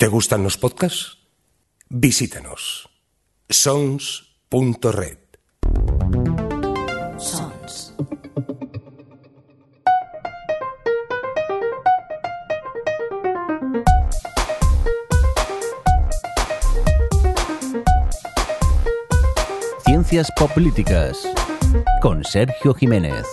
¿Te gustan los podcasts? Visítanos. sons.red. Sons. Ciencias Políticas con Sergio Jiménez.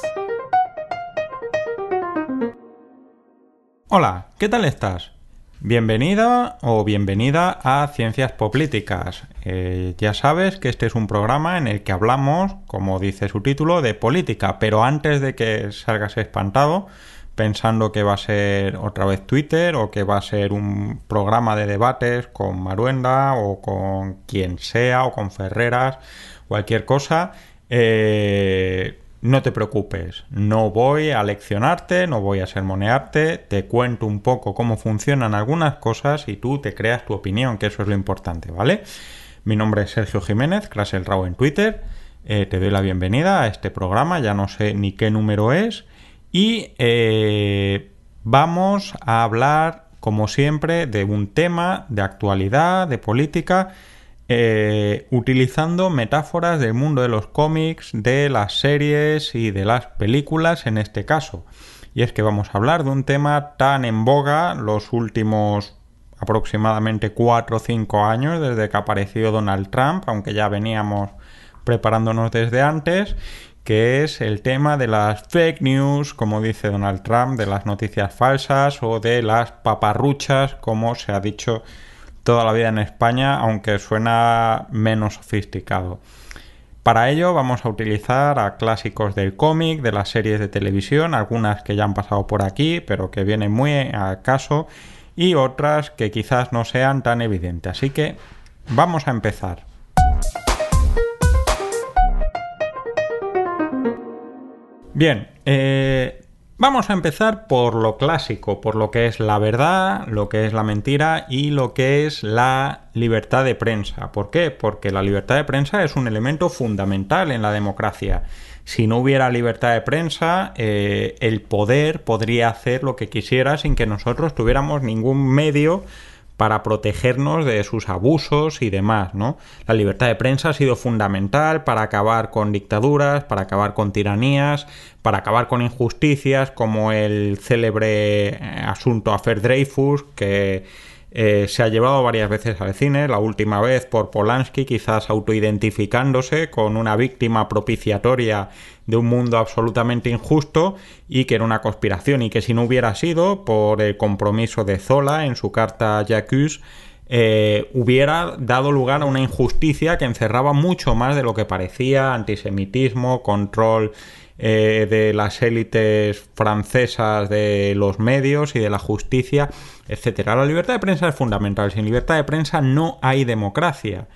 Hola, ¿qué tal estás? Bienvenida o bienvenida a Ciencias Políticas. Eh, ya sabes que este es un programa en el que hablamos, como dice su título, de política, pero antes de que salgas espantado pensando que va a ser otra vez Twitter o que va a ser un programa de debates con Maruenda o con quien sea o con Ferreras, cualquier cosa, eh, no te preocupes, no voy a leccionarte, no voy a sermonearte, te cuento un poco cómo funcionan algunas cosas y tú te creas tu opinión, que eso es lo importante, ¿vale? Mi nombre es Sergio Jiménez, clase el en Twitter, eh, te doy la bienvenida a este programa, ya no sé ni qué número es, y eh, vamos a hablar, como siempre, de un tema de actualidad, de política, eh, utilizando metáforas del mundo de los cómics, de las series y de las películas en este caso. Y es que vamos a hablar de un tema tan en boga los últimos aproximadamente 4 o 5 años desde que apareció Donald Trump, aunque ya veníamos preparándonos desde antes, que es el tema de las fake news, como dice Donald Trump, de las noticias falsas o de las paparruchas, como se ha dicho toda la vida en España, aunque suena menos sofisticado. Para ello vamos a utilizar a clásicos del cómic, de las series de televisión, algunas que ya han pasado por aquí, pero que vienen muy a caso, y otras que quizás no sean tan evidentes. Así que vamos a empezar. Bien, eh, vamos a empezar por lo clásico, por lo que es la verdad, lo que es la mentira y lo que es la libertad de prensa. ¿Por qué? Porque la libertad de prensa es un elemento fundamental en la democracia. Si no hubiera libertad de prensa, eh, el poder podría hacer lo que quisiera sin que nosotros tuviéramos ningún medio para protegernos de sus abusos y demás, ¿no? La libertad de prensa ha sido fundamental para acabar con dictaduras, para acabar con tiranías, para acabar con injusticias como el célebre eh, asunto Afer Dreyfus que eh, se ha llevado varias veces al cine, la última vez por Polanski, quizás autoidentificándose con una víctima propiciatoria de un mundo absolutamente injusto y que era una conspiración y que si no hubiera sido por el compromiso de Zola en su carta Jacques eh, hubiera dado lugar a una injusticia que encerraba mucho más de lo que parecía, antisemitismo, control eh, de las élites francesas de los medios y de la justicia, etcétera. La libertad de prensa es fundamental. Sin libertad de prensa no hay democracia.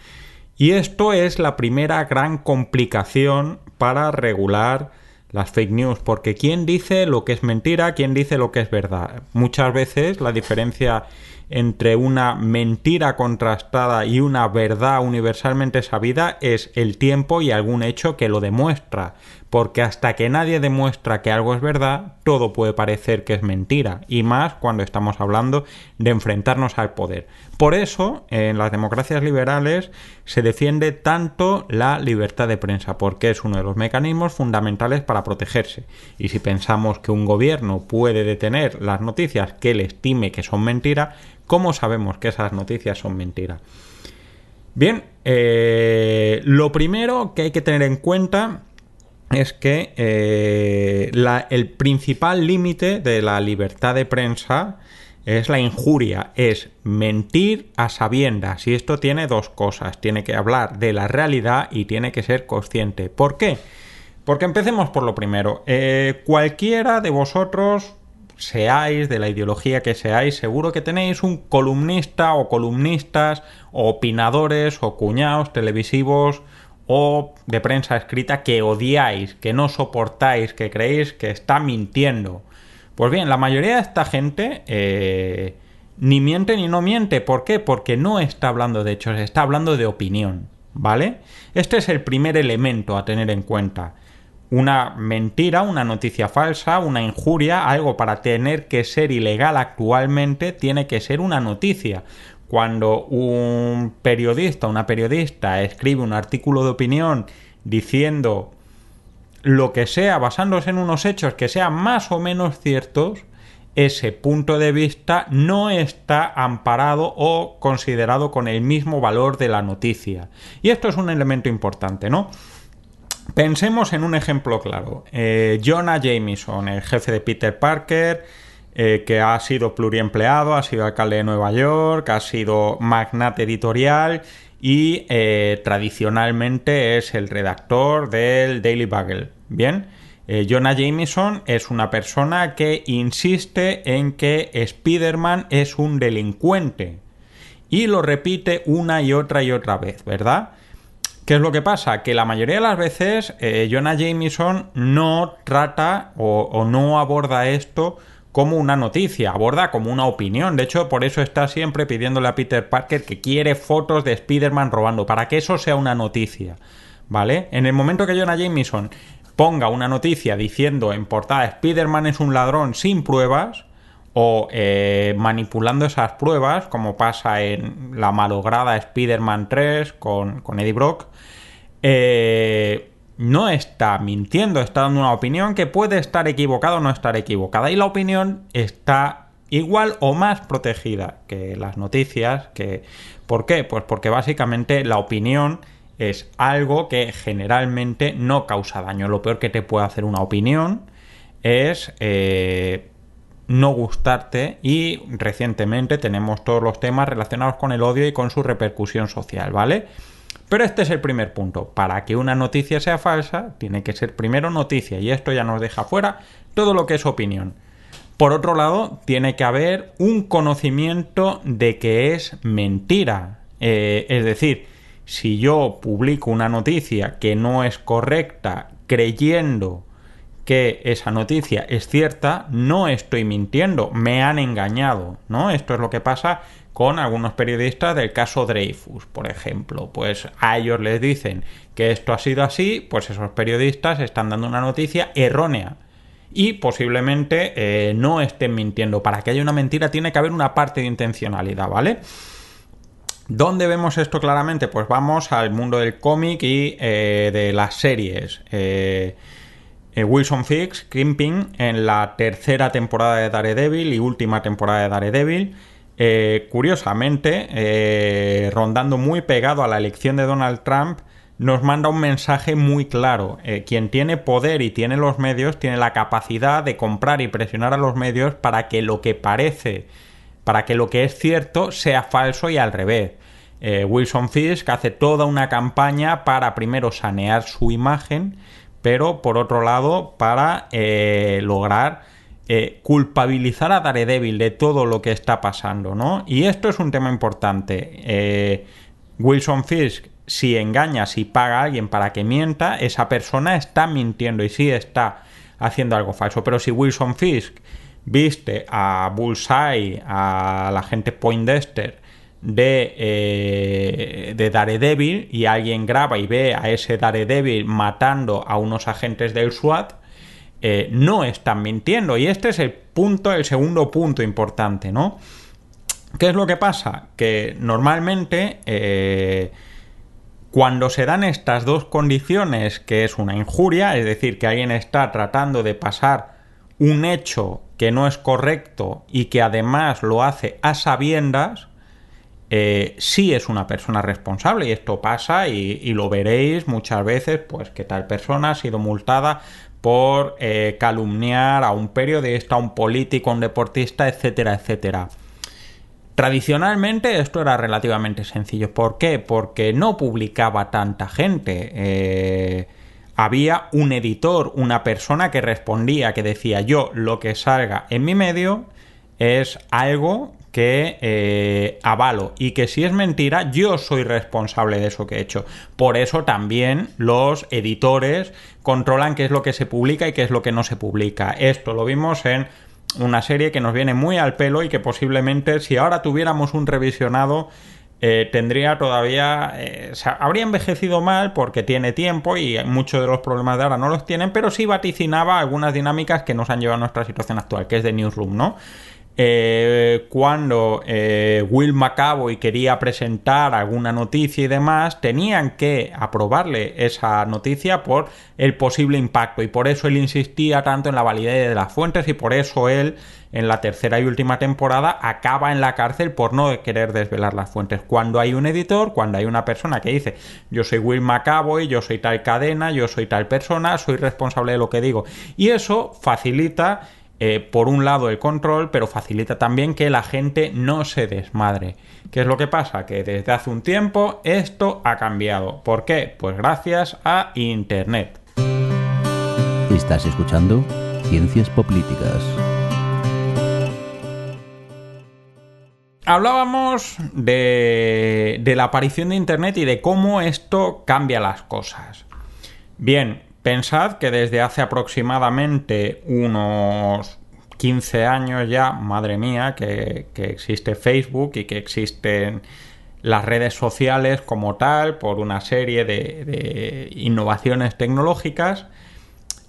Y esto es la primera gran complicación para regular las fake news, porque ¿quién dice lo que es mentira? ¿Quién dice lo que es verdad? Muchas veces la diferencia entre una mentira contrastada y una verdad universalmente sabida es el tiempo y algún hecho que lo demuestra, porque hasta que nadie demuestra que algo es verdad, todo puede parecer que es mentira, y más cuando estamos hablando de enfrentarnos al poder. Por eso, en las democracias liberales se defiende tanto la libertad de prensa, porque es uno de los mecanismos fundamentales para protegerse. Y si pensamos que un gobierno puede detener las noticias que él estime que son mentira, ¿Cómo sabemos que esas noticias son mentiras? Bien, eh, lo primero que hay que tener en cuenta es que eh, el principal límite de la libertad de prensa es la injuria, es mentir a sabiendas. Y esto tiene dos cosas. Tiene que hablar de la realidad y tiene que ser consciente. ¿Por qué? Porque empecemos por lo primero. Eh, cualquiera de vosotros seáis, de la ideología que seáis, seguro que tenéis un columnista o columnistas o opinadores o cuñados televisivos o de prensa escrita que odiáis, que no soportáis, que creéis que está mintiendo. Pues bien, la mayoría de esta gente eh, ni miente ni no miente. ¿Por qué? Porque no está hablando de hechos, está hablando de opinión. ¿Vale? Este es el primer elemento a tener en cuenta una mentira, una noticia falsa, una injuria, algo para tener que ser ilegal actualmente, tiene que ser una noticia. Cuando un periodista, una periodista escribe un artículo de opinión diciendo lo que sea, basándose en unos hechos que sean más o menos ciertos, ese punto de vista no está amparado o considerado con el mismo valor de la noticia. Y esto es un elemento importante, ¿no? Pensemos en un ejemplo claro. Eh, Jonah Jameson, el jefe de Peter Parker, eh, que ha sido pluriempleado, ha sido alcalde de Nueva York, ha sido magnate editorial y eh, tradicionalmente es el redactor del Daily Bugle. Bien, eh, Jonah Jameson es una persona que insiste en que Spider-Man es un delincuente y lo repite una y otra y otra vez, ¿verdad? ¿Qué es lo que pasa? Que la mayoría de las veces Jonah Jameson no trata o no aborda esto como una noticia, aborda como una opinión. De hecho, por eso está siempre pidiéndole a Peter Parker que quiere fotos de Spider-Man robando, para que eso sea una noticia. ¿Vale? En el momento que Jonah Jameson ponga una noticia diciendo en portada Spider-Man es un ladrón sin pruebas, o eh, manipulando esas pruebas, como pasa en la malograda Spider-Man 3 con, con Eddie Brock, eh, no está mintiendo, está dando una opinión que puede estar equivocada o no estar equivocada. Y la opinión está igual o más protegida que las noticias. ¿Por qué? Pues porque básicamente la opinión es algo que generalmente no causa daño. Lo peor que te puede hacer una opinión es eh, no gustarte y recientemente tenemos todos los temas relacionados con el odio y con su repercusión social, ¿vale? Pero este es el primer punto. Para que una noticia sea falsa, tiene que ser primero noticia y esto ya nos deja fuera todo lo que es opinión. Por otro lado, tiene que haber un conocimiento de que es mentira. Eh, es decir, si yo publico una noticia que no es correcta creyendo que esa noticia es cierta, no estoy mintiendo, me han engañado, ¿no? Esto es lo que pasa con algunos periodistas del caso Dreyfus, por ejemplo. Pues a ellos les dicen que esto ha sido así, pues esos periodistas están dando una noticia errónea y posiblemente eh, no estén mintiendo. Para que haya una mentira tiene que haber una parte de intencionalidad, ¿vale? ¿Dónde vemos esto claramente? Pues vamos al mundo del cómic y eh, de las series. Eh, Wilson Fix, Crimping, en la tercera temporada de Daredevil y última temporada de Daredevil, eh, curiosamente, eh, rondando muy pegado a la elección de Donald Trump, nos manda un mensaje muy claro. Eh, quien tiene poder y tiene los medios tiene la capacidad de comprar y presionar a los medios para que lo que parece, para que lo que es cierto sea falso y al revés. Wilson Fisk hace toda una campaña para primero sanear su imagen, pero por otro lado para lograr eh, culpabilizar a Daredevil de todo lo que está pasando, ¿no? Y esto es un tema importante. Eh, Wilson Fisk, si engaña, si paga a alguien para que mienta, esa persona está mintiendo y sí está haciendo algo falso. Pero si Wilson Fisk viste a Bullseye, a la gente Poindexter, de, eh, de Daredevil y alguien graba y ve a ese Daredevil matando a unos agentes del SWAT, eh, no están mintiendo. Y este es el punto, el segundo punto importante, ¿no? ¿Qué es lo que pasa? Que normalmente eh, cuando se dan estas dos condiciones, que es una injuria, es decir, que alguien está tratando de pasar un hecho que no es correcto y que además lo hace a sabiendas, eh, sí es una persona responsable y esto pasa y, y, lo veréis muchas veces, pues que tal persona ha sido multada por eh, calumniar a un periodista, a un político, a un deportista, etcétera, etcétera. Tradicionalmente esto era relativamente sencillo. ¿Por qué? Porque no publicaba tanta gente. Eh, había un editor, una persona que respondía, que decía yo lo que salga en mi medio es algo que eh, avalo y que si es mentira yo soy responsable de eso que he hecho. Por eso también los editores controlan qué es lo que se publica y qué es lo que no se publica. Esto lo vimos en una serie que nos viene muy al pelo y que posiblemente si ahora tuviéramos un revisionado eh, tendría todavía, eh, habría envejecido mal porque tiene tiempo y muchos de los problemas de ahora no los tienen, pero sí vaticinaba algunas dinámicas que nos han llevado a nuestra situación actual, que es de Newsroom, ¿no? Eh, cuando eh, Will McAvoy quería presentar alguna noticia y demás, tenían que aprobarle esa noticia por el posible impacto y por eso él insistía tanto en la validez de las fuentes y por eso él en la tercera y última temporada acaba en la cárcel por no querer desvelar las fuentes. Cuando hay un editor, cuando hay una persona que dice yo soy Will McAvoy, yo soy tal cadena, yo soy tal persona, soy responsable de lo que digo y eso facilita eh, por un lado el control, pero facilita también que la gente no se desmadre. ¿Qué es lo que pasa? Que desde hace un tiempo esto ha cambiado. ¿Por qué? Pues gracias a Internet. Estás escuchando Ciencias Políticas. Hablábamos de, de la aparición de Internet y de cómo esto cambia las cosas. Bien, Pensad que desde hace aproximadamente unos 15 años ya, madre mía, que, existe Facebook y que existen las redes sociales como tal por una serie de innovaciones tecnológicas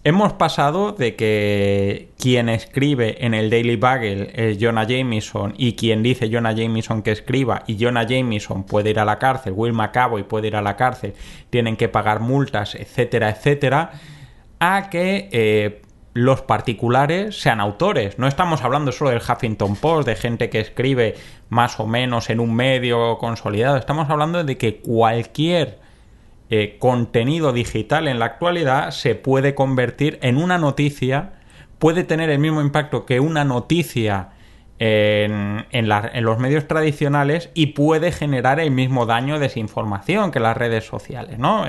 Hemos pasado de que quien escribe en el Daily Bugle es Jonah Jameson y quien dice Jonah Jameson que escriba y Jonah Jameson puede ir a la cárcel, Will McAvoy puede ir a la cárcel, tienen que pagar multas, etcétera, etcétera, a que eh, los particulares sean autores. No estamos hablando solo del Huffington Post, de gente que escribe más o menos en un medio consolidado, estamos hablando de que cualquier eh, contenido digital en la actualidad se puede convertir en una noticia, puede tener el mismo impacto que una noticia en, los medios tradicionales y puede generar el mismo daño de desinformación que las redes sociales, ¿no?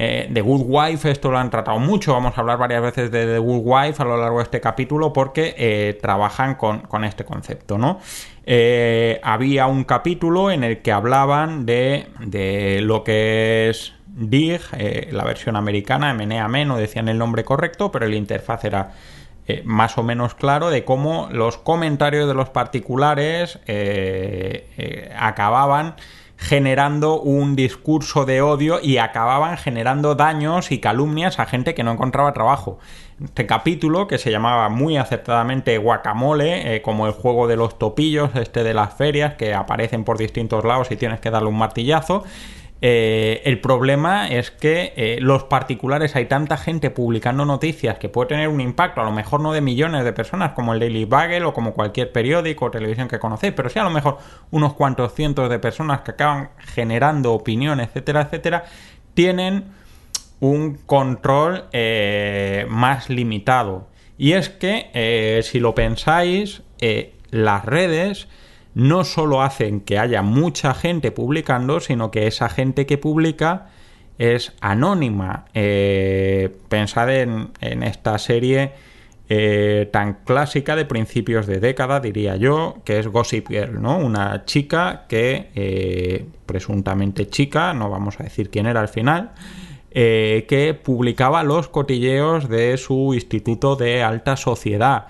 Eh, eh, The Good Wife, esto lo han tratado mucho, vamos a hablar varias veces de The Good Wife a lo largo de este capítulo porque eh, trabajan con, este concepto, ¿no? Eh, había un capítulo en el que hablaban de, de lo que es DIG, la versión americana, MNAM, no decían el nombre correcto, pero el interfaz era más o menos claro de cómo los comentarios de los particulares acababan generando un discurso de odio y acababan generando daños y calumnias a gente que no encontraba trabajo. Este capítulo, que se llamaba muy acertadamente Guacamole, eh, como el juego de los topillos, este de las ferias, que aparecen por distintos lados y tienes que darle un martillazo, eh, el problema es que eh, los particulares hay tanta gente publicando noticias que puede tener un impacto, a lo mejor no de millones de personas como el Daily Bugle o como cualquier periódico o televisión que conocéis, pero sí a lo mejor unos cuantos cientos de personas que acaban generando opinión, etcétera, etcétera, tienen un control eh, más limitado. Y es que, si lo pensáis, las redes no solo hacen que haya mucha gente publicando, sino que esa gente que publica es anónima. Eh, pensad en, esta serie eh, tan clásica de principios de década, diría yo, que es Gossip Girl, ¿no? Una chica que, eh, presuntamente chica, no vamos a decir quién era al final, que publicaba los cotilleos de su instituto de alta sociedad.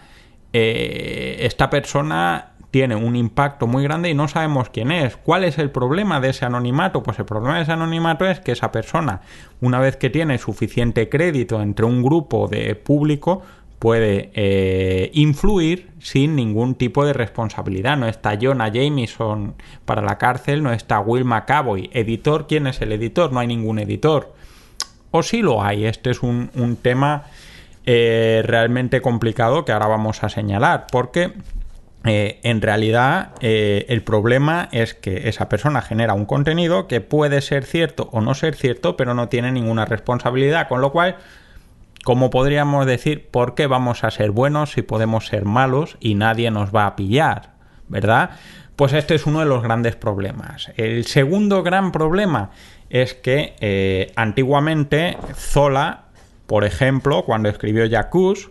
esta persona tiene un impacto muy grande y no sabemos quién es. ¿Cuál es el problema de ese anonimato? Pues el problema de ese anonimato es que esa persona, una vez que tiene suficiente crédito entre un grupo de público, puede eh, influir sin ningún tipo de responsabilidad. No está Jonah Jameson para la cárcel, no está Will McAvoy. Editor, ¿quién es el editor? No hay ningún editor. O sí lo hay. Este es un, tema eh, realmente complicado que ahora vamos a señalar. Porque eh, en realidad eh, el problema es que esa persona genera un contenido que puede ser cierto o no ser cierto, pero no tiene ninguna responsabilidad, con lo cual, ¿cómo podríamos decir por qué vamos a ser buenos si podemos ser malos y nadie nos va a pillar? ¿Verdad? Pues este es uno de los grandes problemas. El segundo gran problema es que eh, antiguamente Zola, por ejemplo, cuando escribió Jacuz,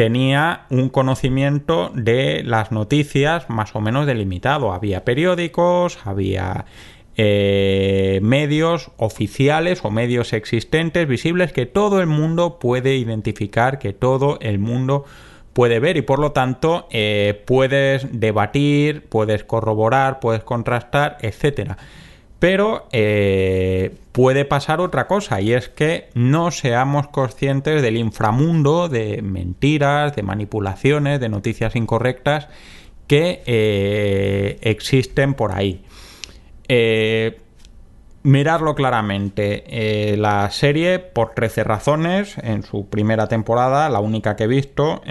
tenía un conocimiento de las noticias más o menos delimitado. Había periódicos, había eh, medios oficiales o medios existentes, visibles, que todo el mundo puede identificar, que todo el mundo puede ver y por lo tanto eh, puedes debatir, puedes corroborar, puedes contrastar, etcétera. Pero eh, puede pasar otra cosa y es que no seamos conscientes del inframundo de mentiras, de manipulaciones, de noticias incorrectas que eh, existen por ahí. Eh, mirarlo claramente. la serie, por 13 razones, en su primera temporada, la única que he visto,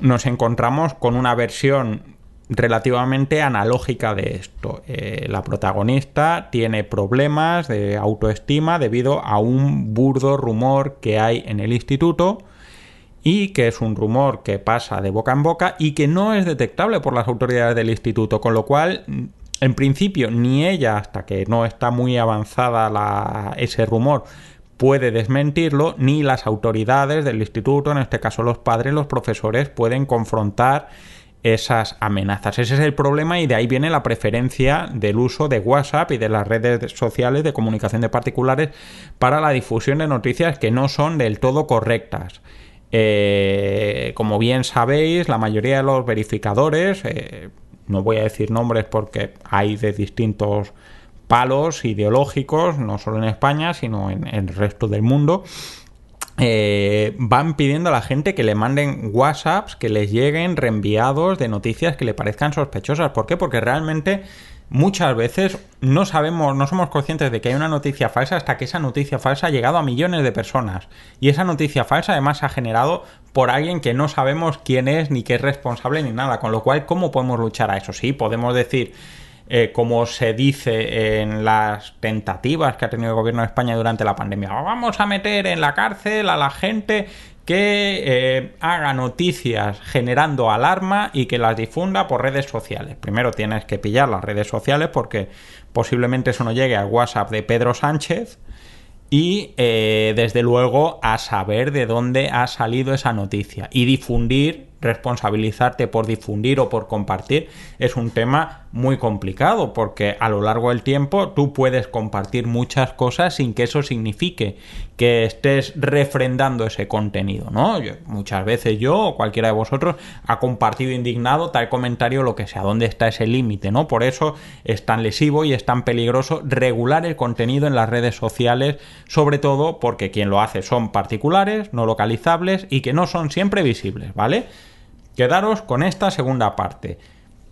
nos encontramos con una versión relativamente analógica de esto. Eh, la protagonista tiene problemas de autoestima debido a un burdo rumor que hay en el instituto y que es un rumor que pasa de boca en boca y que no es detectable por las autoridades del instituto, con lo cual en principio ni ella hasta que no está muy avanzada ese rumor puede desmentirlo, ni las autoridades del instituto, en este caso los padres, los profesores, pueden confrontar esas amenazas. Ese es el problema y de ahí viene la preferencia del uso de WhatsApp y de las redes sociales de comunicación de particulares para la difusión de noticias que no son del todo correctas. Eh, como bien sabéis, la mayoría de los verificadores, eh, no voy a decir nombres porque hay de distintos palos ideológicos, no solo en España, sino en el resto del mundo, eh, van pidiendo a la gente que le manden WhatsApps que les lleguen reenviados de noticias que le parezcan sospechosas. ¿Por qué? Porque realmente muchas veces no sabemos, no somos conscientes de que hay una noticia falsa hasta que esa noticia falsa ha llegado a millones de personas. Y esa noticia falsa además se ha generado por alguien que no sabemos quién es, ni qué es responsable, ni nada. Con lo cual, ¿cómo podemos luchar a eso? Sí, podemos decir eh, como se dice en las tentativas que ha tenido el gobierno de España durante la pandemia. Vamos a meter en la cárcel a la gente que eh, haga noticias generando alarma y que las difunda por redes sociales. Primero tienes que pillar las redes sociales porque posiblemente eso no llegue al WhatsApp de Pedro Sánchez y eh, desde luego a saber de dónde ha salido esa noticia y difundir responsabilizarte por difundir o por compartir es un tema muy complicado porque a lo largo del tiempo tú puedes compartir muchas cosas sin que eso signifique que estés refrendando ese contenido, ¿no? muchas veces yo o cualquiera de vosotros ha compartido indignado tal comentario lo que sea, ¿dónde está ese límite, ¿no? Por eso es tan lesivo y es tan peligroso regular el contenido en las redes sociales, sobre todo porque quien lo hace son particulares, no localizables y que no son siempre visibles, ¿vale? Quedaros con esta segunda parte.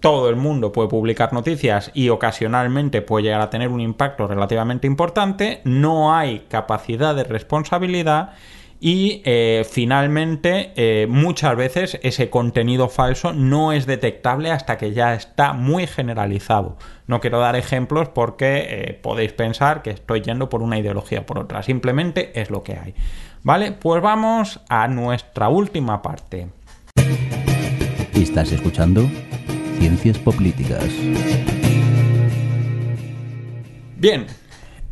Todo el mundo puede publicar noticias y ocasionalmente puede llegar a tener un impacto relativamente importante. No hay capacidad de responsabilidad y eh, finalmente eh, muchas veces ese contenido falso no es detectable hasta que ya está muy generalizado. No quiero dar ejemplos porque eh, podéis pensar que estoy yendo por una ideología o por otra. Simplemente es lo que hay. ¿Vale? Pues vamos a nuestra última parte. Estás escuchando Ciencias Políticas. Bien,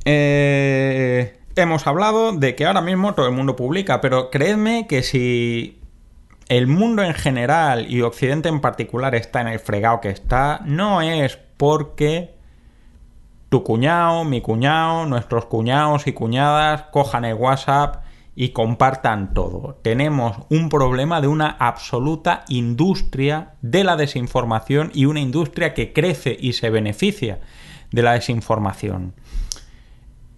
eh, hemos hablado de que ahora mismo todo el mundo publica, pero creedme que si el mundo en general y Occidente en particular está en el fregado que está, no es porque tu cuñado, mi cuñado, nuestros cuñados y cuñadas cojan el WhatsApp y compartan todo. Tenemos un problema de una absoluta industria de la desinformación y una industria que crece y se beneficia de la desinformación.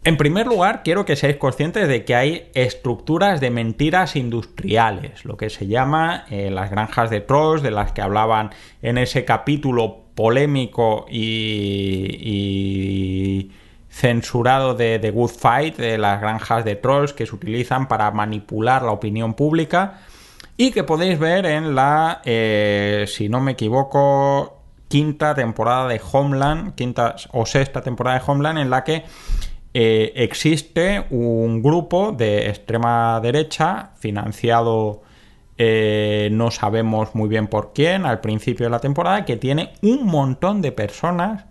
En primer lugar, quiero que seáis conscientes de que hay estructuras de mentiras industriales, lo que se llama eh, las granjas de trolls, de las que hablaban en ese capítulo polémico y censurado de The Good Fight, de las granjas de trolls que se utilizan para manipular la opinión pública. Y que podéis ver en la, eh, si no me equivoco, quinta temporada de Homeland, quinta o sexta temporada de Homeland, en la que eh, existe un grupo de extrema derecha financiado eh, no sabemos muy bien por quién al principio de la temporada que tiene un montón de personas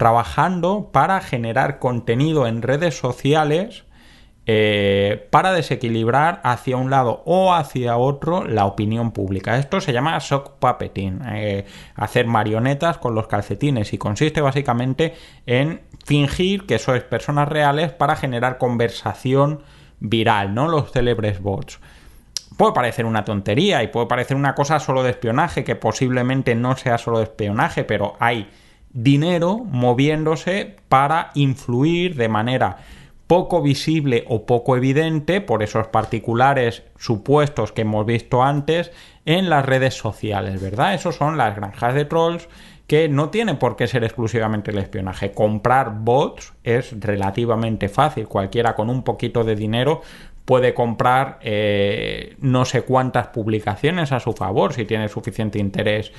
trabajando para generar contenido en redes sociales eh, para desequilibrar hacia un lado o hacia otro la opinión pública. Esto se llama shock puppeting, eh, hacer marionetas con los calcetines y consiste básicamente en fingir que sois personas reales para generar conversación viral, ¿no? Los célebres bots. Puede parecer una tontería y puede parecer una cosa solo de espionaje, que posiblemente no sea solo de espionaje, pero hay dinero moviéndose para influir de manera poco visible o poco evidente por esos particulares supuestos que hemos visto antes en las redes sociales, ¿verdad? Esos son las granjas de trolls que no tienen por qué ser exclusivamente el espionaje. Comprar bots es relativamente fácil. Cualquiera con un poquito de dinero puede comprar eh, no sé cuántas publicaciones a su favor si tiene suficiente interés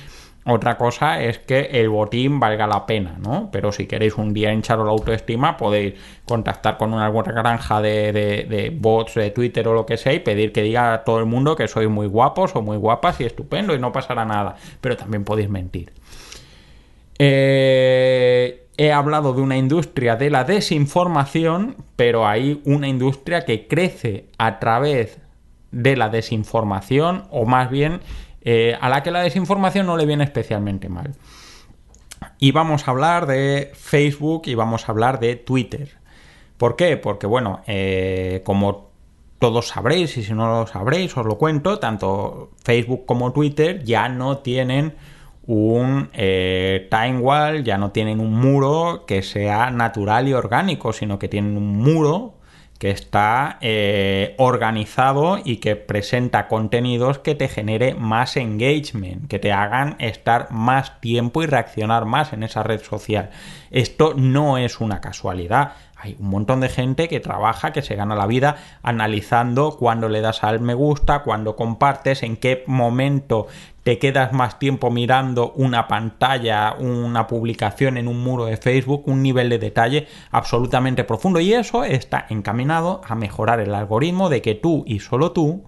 otra cosa es que el botín valga la pena, ¿no? Pero si queréis un día hincharos la autoestima, podéis contactar con una buena granja de, bots de Twitter o lo que sea y pedir que diga a todo el mundo que sois muy guapos o muy guapas y estupendo y no pasará nada. Pero también podéis mentir. Eh, he hablado de una industria de la desinformación, pero hay una industria que crece a través de la desinformación, o más bien eh, a la que la desinformación no le viene especialmente mal. Y vamos a hablar de Facebook y vamos a hablar de Twitter. ¿Por qué? Porque, bueno, eh, como todos sabréis, y si no lo sabréis, os lo cuento, tanto Facebook como Twitter ya no tienen un eh, time wall, ya no tienen un muro que sea natural y orgánico, sino que tienen un muro que está eh, organizado y que presenta contenidos que te genere más engagement, que te hagan estar más tiempo y reaccionar más en esa red social. Esto no es una casualidad. Hay un montón de gente que trabaja, que se gana la vida analizando cuándo le das al me gusta, cuándo compartes, en qué momento te quedas más tiempo mirando una pantalla, una publicación en un muro de Facebook, un nivel de detalle absolutamente profundo. Y eso está encaminado a mejorar el algoritmo de que tú y solo tú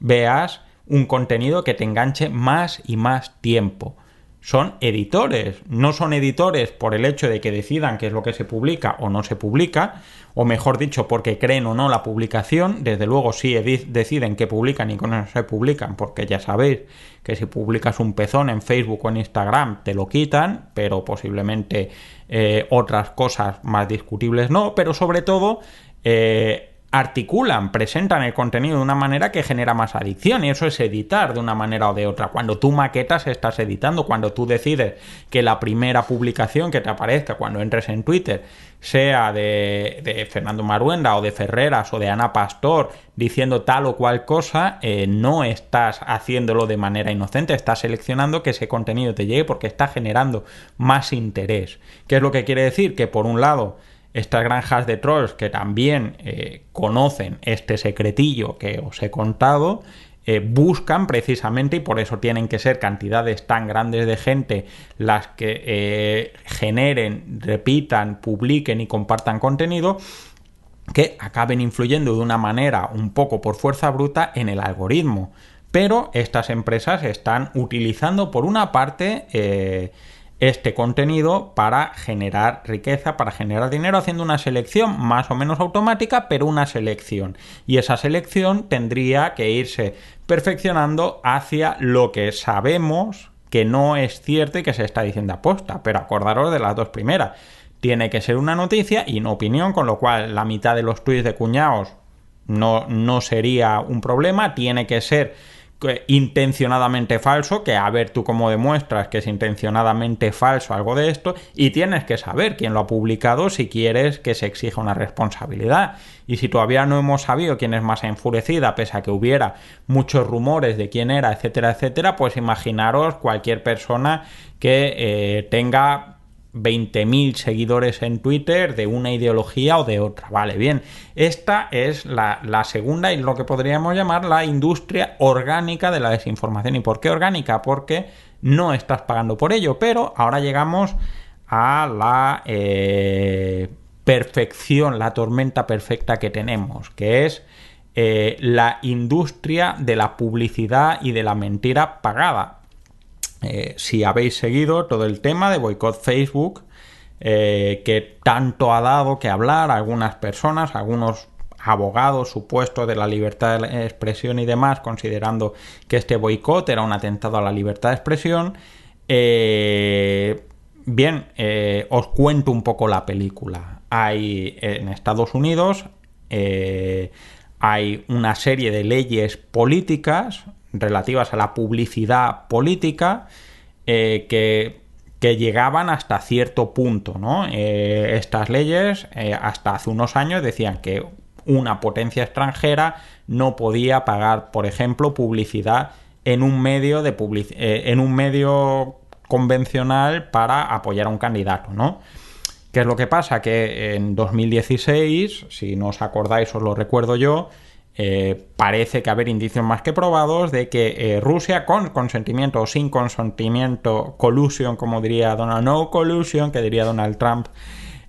veas un contenido que te enganche más y más tiempo son editores. No son editores por el hecho de que decidan qué es lo que se publica o no se publica, o mejor dicho, porque creen o no la publicación. Desde luego, sí deciden qué publican y qué no se publican, porque ya sabéis que si publicas un pezón en Facebook o en Instagram te lo quitan, pero posiblemente eh, otras cosas más discutibles no. Pero sobre todo, eh, articulan, presentan el contenido de una manera que genera más adicción y eso es editar de una manera o de otra. Cuando tú maquetas estás editando, cuando tú decides que la primera publicación que te aparezca cuando entres en Twitter sea de, Fernando Maruenda o de Ferreras o de Ana Pastor diciendo tal o cual cosa, eh, no estás haciéndolo de manera inocente, estás seleccionando que ese contenido te llegue porque está generando más interés. ¿Qué es lo que quiere decir? Que por un lado estas granjas de trolls que también eh, conocen este secretillo que os he contado, eh, buscan precisamente, y por eso tienen que ser cantidades tan grandes de gente las que eh, generen, repitan, publiquen y compartan contenido, que acaben influyendo de una manera un poco por fuerza bruta en el algoritmo. Pero estas empresas están utilizando por una parte este contenido para generar riqueza, para generar dinero, haciendo una selección más o menos automática, pero una selección. Y esa selección tendría que irse perfeccionando hacia lo que sabemos que no es cierto y que se está diciendo aposta. Pero acordaros de las dos primeras. Tiene que ser una noticia y no opinión, con lo cual la mitad de los tweets de cuñados no, no sería un problema. Tiene que ser intencionadamente falso, que a ver tú cómo demuestras que es intencionadamente falso algo de esto, y tienes que saber quién lo ha publicado si quieres que se exija una responsabilidad. Y si todavía no hemos sabido quién es más enfurecida, pese a que hubiera muchos rumores de quién era, etcétera, etcétera, pues imaginaros cualquier persona que eh, tenga 20.000 seguidores en Twitter de una ideología o de otra. Vale, bien. Esta es la, segunda y lo que podríamos llamar la industria orgánica de la desinformación. ¿Y por qué orgánica? Porque no estás pagando por ello. Pero ahora llegamos a la eh, perfección, la tormenta perfecta que tenemos, que es eh, la industria de la publicidad y de la mentira pagada. Eh, si habéis seguido todo el tema de boicot Facebook, eh, que tanto ha dado que hablar a algunas personas, algunos abogados supuestos de la libertad de expresión y demás, considerando que este boicot era un atentado a la libertad de expresión. Eh, bien, os cuento un poco la película. Hay en Estados Unidos hay una serie de leyes políticas relativas a la publicidad política eh, que que llegaban hasta cierto punto, ¿no? Eh, estas leyes eh, hasta hace unos años decían que una potencia extranjera no podía pagar, por ejemplo, publicidad en un medio de en un medio convencional para apoyar a un candidato, ¿no? ¿Qué es lo que pasa? Que en 2016, si no os acordáis, os lo recuerdo yo, eh, parece que haber indicios más que probados de que eh, Rusia, con consentimiento o sin consentimiento, collusion, como diría Donald, no collusion, que diría Donald Trump,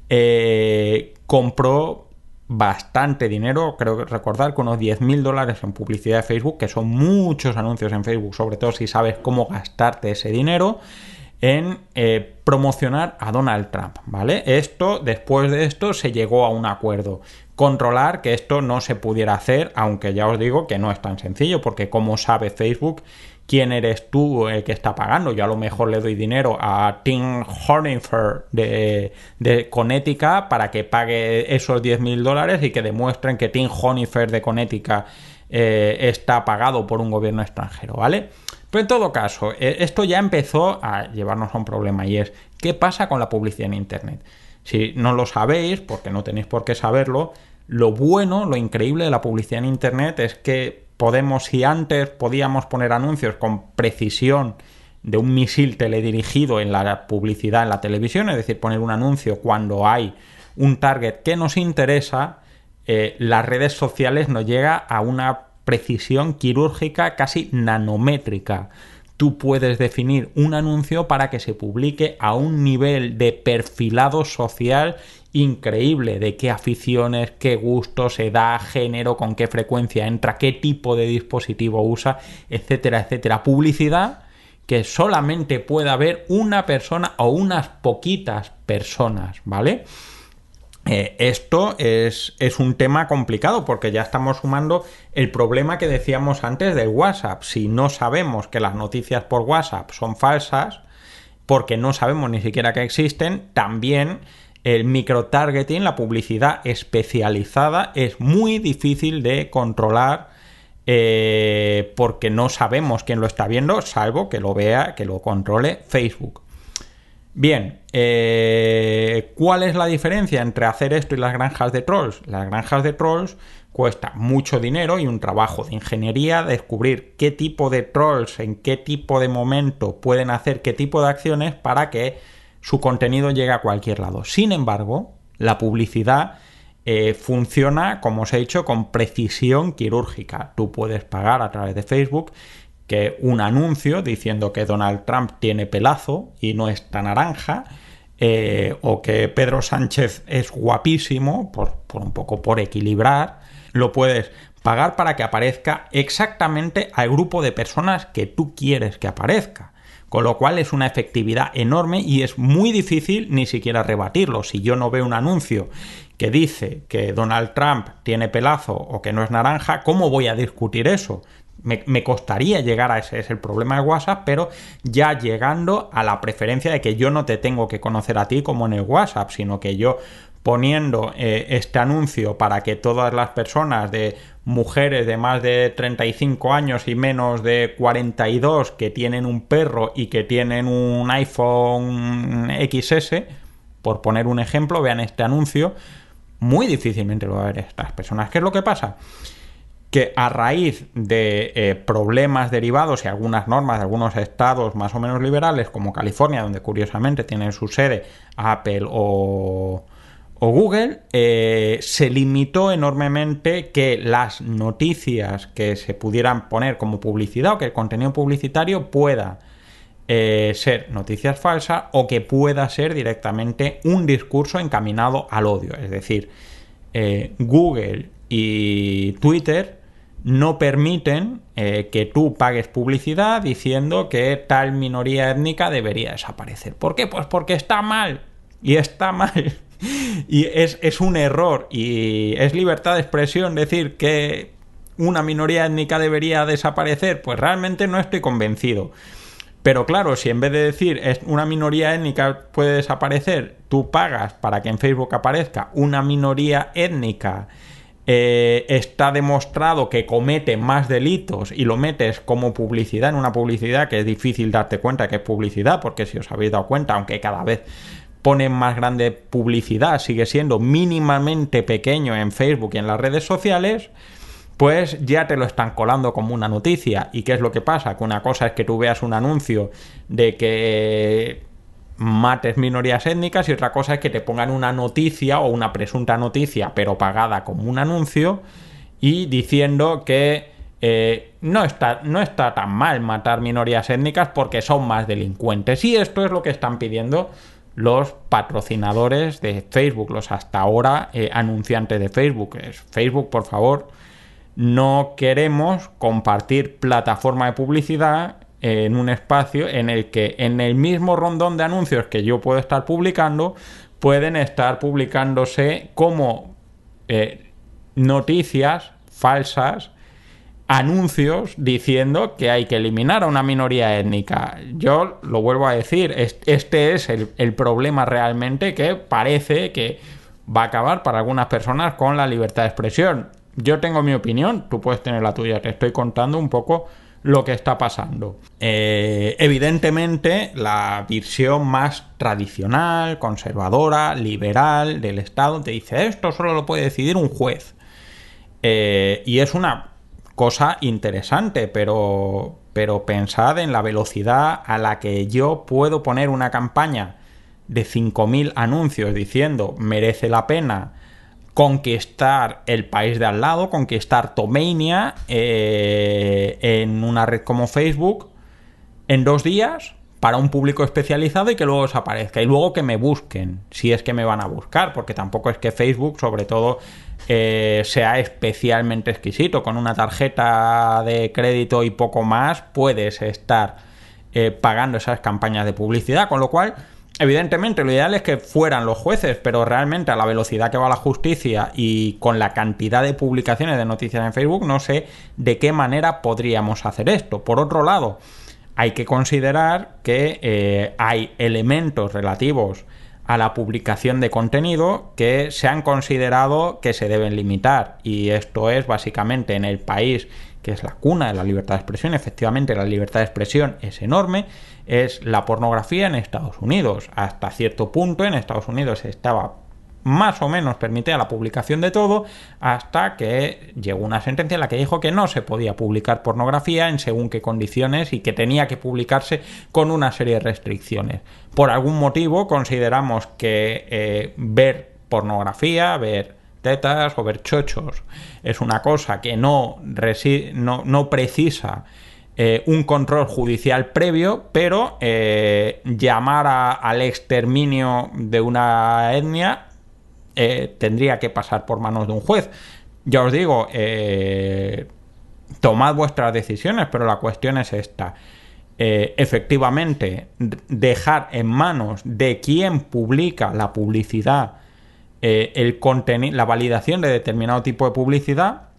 eh, compró bastante dinero, creo recordar que unos 10 mil dólares en publicidad de Facebook, que son muchos anuncios en Facebook, sobre todo si sabes cómo gastarte ese dinero en promocionar a Donald Trump, ¿vale? Esto, después de esto, se llegó a un acuerdo. Controlar que esto no se pudiera hacer, aunque ya os digo que no es tan sencillo, porque como sabe Facebook quién eres tú el que está pagando. Yo a lo mejor le doy dinero a Tim Hornifer de, de Connecticut para que pague esos 10 mil dólares y que demuestren que Tim Hornifer de Connecticut eh, está pagado por un gobierno extranjero, ¿vale? Pero en todo caso, eh, esto ya empezó a llevarnos a un problema y es, ¿qué pasa con la publicidad en Internet? Si no lo sabéis, porque no tenéis por qué saberlo, lo bueno, lo increíble de la publicidad en Internet es que podemos, si antes podíamos poner anuncios con precisión de un misil teledirigido en la publicidad en la televisión, es decir, poner un anuncio cuando hay un target que nos interesa, eh, las redes sociales nos llega a una precisión quirúrgica casi nanométrica. Tú puedes definir un anuncio para que se publique a un nivel de perfilado social increíble de qué aficiones, qué gustos, edad, género, con qué frecuencia entra, qué tipo de dispositivo usa, etcétera, etcétera. Publicidad que solamente puede haber una persona o unas poquitas personas, ¿vale? Eh, esto es, es, un tema complicado porque ya estamos sumando el problema que decíamos antes del WhatsApp. Si no sabemos que las noticias por WhatsApp son falsas, porque no sabemos ni siquiera que existen, también el microtargeting, la publicidad especializada, es muy difícil de controlar eh, porque no sabemos quién lo está viendo, salvo que lo vea, que lo controle Facebook. Bien, eh, ¿cuál es la diferencia entre hacer esto y las granjas de trolls? Las granjas de trolls cuesta mucho dinero y un trabajo de ingeniería descubrir qué tipo de trolls, en qué tipo de momento pueden hacer qué tipo de acciones para que su contenido llegue a cualquier lado. Sin embargo, la publicidad eh, funciona, como os he dicho, con precisión quirúrgica. Tú puedes pagar a través de Facebook que un anuncio diciendo que Donald Trump tiene pelazo y no está naranja, eh, o que Pedro Sánchez es guapísimo, por, un poco por equilibrar, lo puedes pagar para que aparezca exactamente al grupo de personas que tú quieres que aparezca. Con lo cual es una efectividad enorme y es muy difícil ni siquiera rebatirlo. Si yo no veo un anuncio que dice que Donald Trump tiene pelazo o que no es naranja, ¿cómo voy a discutir eso? Me, costaría llegar a ese, es el problema de WhatsApp, pero ya llegando a la preferencia de que yo no te tengo que conocer a ti como en el WhatsApp, sino que yo poniendo eh, este anuncio para que todas las personas de mujeres de más de 35 años y menos de 42 que tienen un perro y que tienen un iPhone XS, por poner un ejemplo, vean este anuncio, muy difícilmente lo va a ver estas personas. ¿Qué es lo que pasa? Que a raíz de eh, problemas derivados y algunas normas de algunos estados más o menos liberales, como California, donde curiosamente tienen su sede Apple o, Google, eh, se limitó enormemente que las noticias que se pudieran poner como publicidad o que el contenido publicitario pueda eh, ser noticias falsas o que pueda ser directamente un discurso encaminado al odio. Es decir, Google y Twitter no permiten eh, que tú pagues publicidad diciendo que tal minoría étnica debería desaparecer. ¿Por qué? Pues porque está mal. Y está mal. y es, es un error. Y es libertad de expresión decir que una minoría étnica debería desaparecer. Pues realmente no estoy convencido. Pero claro, si en vez de decir es una minoría étnica puede desaparecer, tú pagas para que en Facebook aparezca una minoría étnica eh, está demostrado que comete más delitos y lo metes como publicidad en una publicidad que es difícil darte cuenta que es publicidad, porque si os habéis dado cuenta, aunque cada vez ponen más grande publicidad, sigue siendo mínimamente pequeño en Facebook y en las redes sociales, pues ya te lo están colando como una noticia. ¿Y qué es lo que pasa? Que una cosa es que tú veas un anuncio de que mates minorías étnicas y otra cosa es que te pongan una noticia o una presunta noticia pero pagada como un anuncio y diciendo que eh, no, está, no está tan mal matar minorías étnicas porque son más delincuentes y esto es lo que están pidiendo los patrocinadores de Facebook, los hasta ahora eh, anunciantes de Facebook. Es Facebook, por favor, no queremos compartir plataforma de publicidad en un espacio en el que en el mismo rondón de anuncios que yo puedo estar publicando, pueden estar publicándose como eh, noticias falsas, anuncios diciendo que hay que eliminar a una minoría étnica. Yo lo vuelvo a decir, este es el, el problema realmente que parece que va a acabar para algunas personas con la libertad de expresión. Yo tengo mi opinión, tú puedes tener la tuya, te estoy contando un poco lo que está pasando. Eh, evidentemente, la visión más tradicional, conservadora, liberal del Estado te dice esto solo lo puede decidir un juez. Eh, y es una cosa interesante, pero, pero pensad en la velocidad a la que yo puedo poner una campaña de 5.000 anuncios diciendo merece la pena conquistar el país de al lado, conquistar Tomania eh, en una red como Facebook en dos días para un público especializado y que luego desaparezca y luego que me busquen, si es que me van a buscar, porque tampoco es que Facebook, sobre todo, eh, sea especialmente exquisito. Con una tarjeta de crédito y poco más, puedes estar eh, pagando esas campañas de publicidad, con lo cual Evidentemente, lo ideal es que fueran los jueces, pero realmente a la velocidad que va la justicia y con la cantidad de publicaciones de noticias en Facebook, no sé de qué manera podríamos hacer esto. Por otro lado, hay que considerar que eh, hay elementos relativos a la publicación de contenido que se han considerado que se deben limitar. Y esto es básicamente en el país que es la cuna de la libertad de expresión. Efectivamente, la libertad de expresión es enorme. Es la pornografía en Estados Unidos. Hasta cierto punto en Estados Unidos estaba más o menos permitida la publicación de todo hasta que llegó una sentencia en la que dijo que no se podía publicar pornografía en según qué condiciones y que tenía que publicarse con una serie de restricciones. Por algún motivo consideramos que eh, ver pornografía, ver tetas o ver chochos. Es una cosa que no, no, precisa eh, un control judicial previo, pero eh, llamar al exterminio de una etnia eh, tendría que pasar por manos de un juez. Ya os digo, tomad vuestras decisiones, pero la cuestión es esta. efectivamente, dejar en manos de quien publica la publicidad el la validación de determinado tipo de publicidad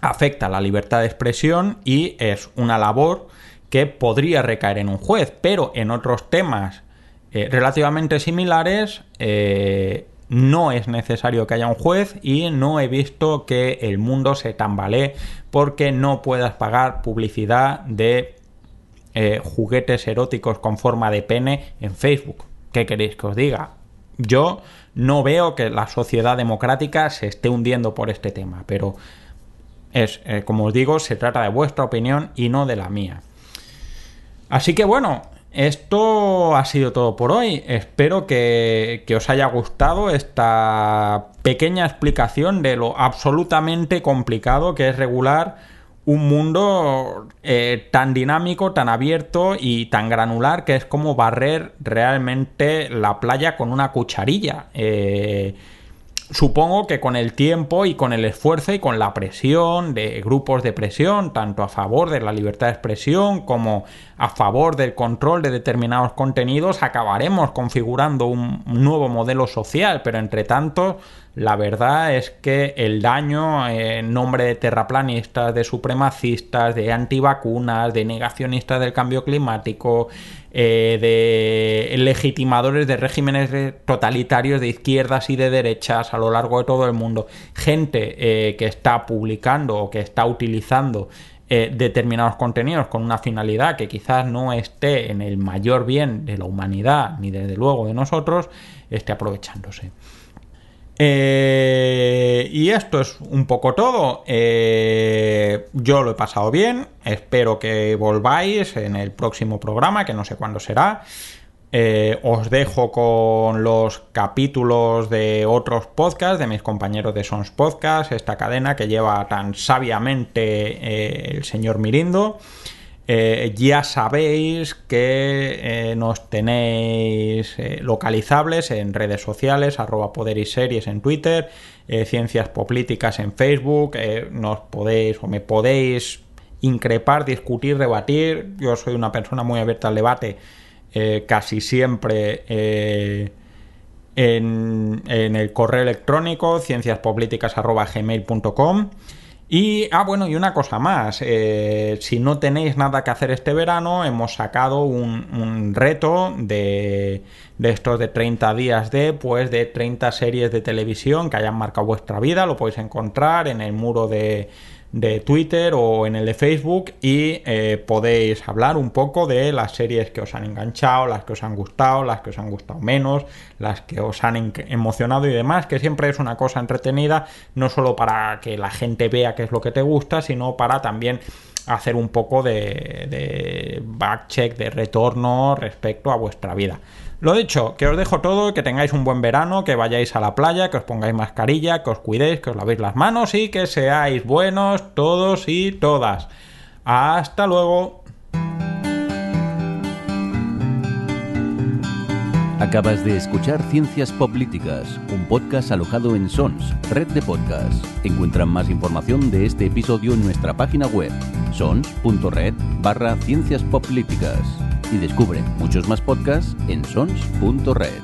afecta la libertad de expresión y es una labor que podría recaer en un juez, pero en otros temas eh, relativamente similares eh, no es necesario que haya un juez y no he visto que el mundo se tambalee porque no puedas pagar publicidad de juguetes eróticos con forma de pene en Facebook. ¿Qué queréis que os diga? Yo no veo que la sociedad democrática se esté hundiendo por este tema, pero es, eh, como os digo, se trata de vuestra opinión y no de la mía. Así que bueno, esto ha sido todo por hoy. Espero que, os haya gustado esta pequeña explicación de lo absolutamente complicado que es regular un mundo eh, tan dinámico, tan abierto y tan granular que es como barrer realmente la playa con una cucharilla. Eh, supongo que con el tiempo y con el esfuerzo y con la presión de grupos de presión, tanto a favor de la libertad de expresión como a favor del control de determinados contenidos, acabaremos configurando un nuevo modelo social, pero entre tanto la verdad es que el daño en nombre de terraplanistas, de supremacistas, de antivacunas, de negacionistas del cambio climático, eh, de legitimadores de regímenes totalitarios de izquierdas y de derechas a lo largo de todo el mundo, gente eh, que está publicando o que está utilizando eh, determinados contenidos con una finalidad que quizás no esté en el mayor bien de la humanidad, ni desde luego de nosotros, esté aprovechándose. Eh, y esto es un poco todo. Eh, yo lo he pasado bien. Espero que volváis en el próximo programa, que no sé cuándo será. Eh, os dejo con los capítulos de otros podcasts, de mis compañeros de Sons Podcast, esta cadena que lleva tan sabiamente el señor Mirindo. Eh, ya sabéis que nos tenéis localizables en redes sociales, arroba poder en Twitter, ciencias políticas en Facebook, nos podéis o me podéis increpar, discutir, debatir. Yo soy una persona muy abierta al debate eh, casi siempre eh, en, el correo electrónico cienciaspolíticas.gmail.com y, ah, bueno, y una cosa más, eh, si no tenéis nada que hacer este verano, hemos sacado un, reto de, de, estos de 30 días de, pues, de 30 series de televisión que hayan marcado vuestra vida, lo podéis encontrar en el muro de, de Twitter o en el de Facebook y eh, podéis hablar un poco de las series que os han enganchado, las que os han gustado, las que os han gustado menos, las que os han emocionado y demás, que siempre es una cosa entretenida, no solo para que la gente vea qué es lo que te gusta, sino para también hacer un poco de, de backcheck, de retorno respecto a vuestra vida. Lo dicho, que os dejo todo, que tengáis un buen verano, que vayáis a la playa, que os pongáis mascarilla, que os cuidéis, que os lavéis las manos y que seáis buenos todos y todas. Hasta luego. Acabas de escuchar Ciencias Políticas, un podcast alojado en Sons, red de podcasts. Encuentran más información de este episodio en nuestra página web, sons.red barra ciencias políticas y descubre muchos más podcasts en sons.red.